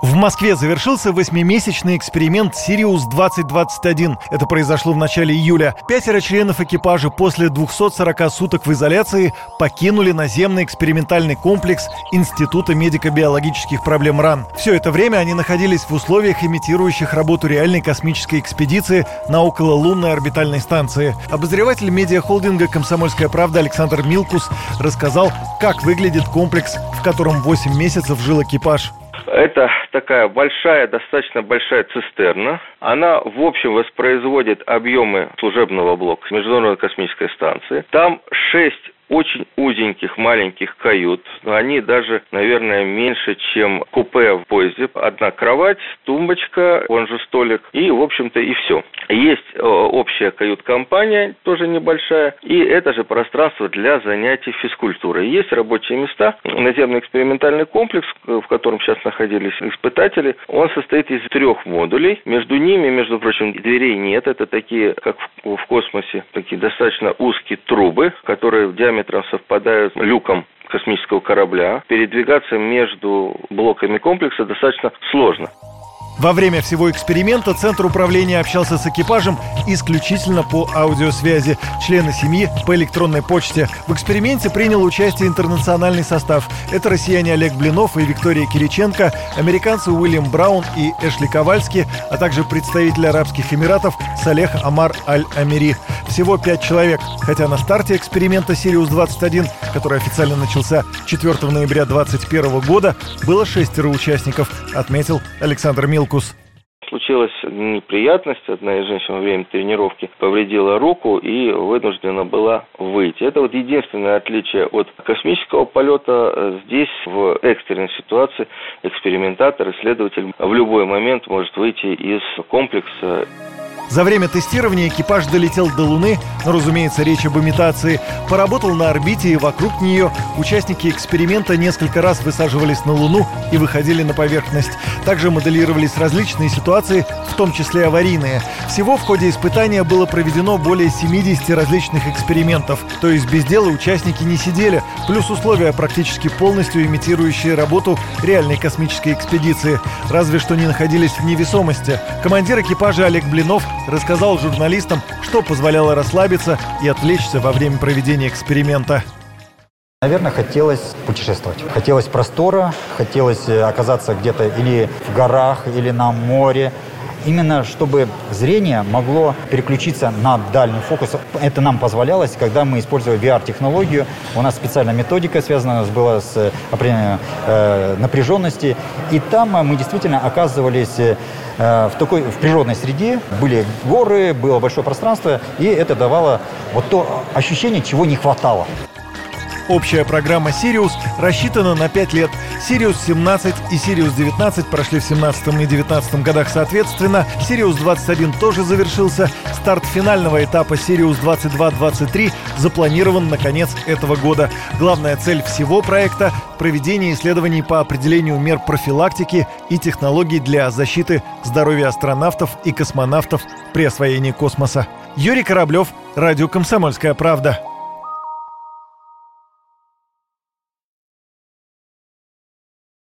В Москве завершился восьмимесячный эксперимент «Сириус-2021». Это произошло в начале июля. Пятеро членов экипажа после 240 суток в изоляции покинули наземный экспериментальный комплекс Института медико-биологических проблем РАН. Все это время они находились в условиях, имитирующих работу реальной космической экспедиции на окололунной орбитальной станции. Обозреватель медиахолдинга «Комсомольская правда» Александр Милкус рассказал, как выглядит комплекс, в котором 8 месяцев жил экипаж. Это такая большая, достаточно большая цистерна. Она, в общем, воспроизводит объемы служебного блока Международной космической станции. Там шесть очень узеньких маленьких кают. Они даже, наверное, меньше, чем купе в поезде. Одна кровать, тумбочка, он же столик, и, в общем-то, и все. Есть э, общая кают-компания, тоже небольшая, и это же пространство для занятий физкультурой. Есть рабочие места. Наземный экспериментальный комплекс, в котором сейчас находились испытатели, он состоит из трех модулей. Между ними, между прочим, дверей нет. Это такие, как в космосе, такие достаточно узкие трубы, которые в диаметре диаметром совпадают люком космического корабля. Передвигаться между блоками комплекса достаточно сложно. Во время всего эксперимента Центр управления общался с экипажем исключительно по аудиосвязи, члены семьи по электронной почте. В эксперименте принял участие интернациональный состав. Это россияне Олег Блинов и Виктория Кириченко, американцы Уильям Браун и Эшли Ковальски, а также представители Арабских Эмиратов Салех Амар Аль-Амири. Всего пять человек, хотя на старте эксперимента «Сириус-21», который официально начался 4 ноября 2021 года, было шестеро участников, отметил Александр Мил Вилкус. Случилась неприятность. Одна из женщин во время тренировки повредила руку и вынуждена была выйти. Это вот единственное отличие от космического полета. Здесь в экстренной ситуации экспериментатор, исследователь в любой момент может выйти из комплекса за время тестирования экипаж долетел до Луны, но, разумеется, речь об имитации, поработал на орбите и вокруг нее. Участники эксперимента несколько раз высаживались на Луну и выходили на поверхность. Также моделировались различные ситуации, в том числе аварийные. Всего в ходе испытания было проведено более 70 различных экспериментов. То есть без дела участники не сидели, плюс условия практически полностью имитирующие работу реальной космической экспедиции. Разве что не находились в невесомости. Командир экипажа Олег Блинов рассказал журналистам, что позволяло расслабиться и отвлечься во время проведения эксперимента. Наверное, хотелось путешествовать. Хотелось простора, хотелось э, оказаться где-то или в горах, или на море. Именно чтобы зрение могло переключиться на дальний фокус. Это нам позволялось, когда мы использовали VR-технологию. У нас специальная методика связана была с э, определенной э, напряженности. И там мы действительно оказывались э, в такой в природной среде. Были горы, было большое пространство, и это давало вот то ощущение, чего не хватало. Общая программа «Сириус» рассчитана на 5 лет. «Сириус-17» и «Сириус-19» прошли в 17 и 19 годах соответственно. «Сириус-21» тоже завершился. Старт финального этапа «Сириус-22-23» запланирован на конец этого года. Главная цель всего проекта – проведение исследований по определению мер профилактики и технологий для защиты здоровья астронавтов и космонавтов при освоении космоса. Юрий Кораблев, Радио «Комсомольская правда».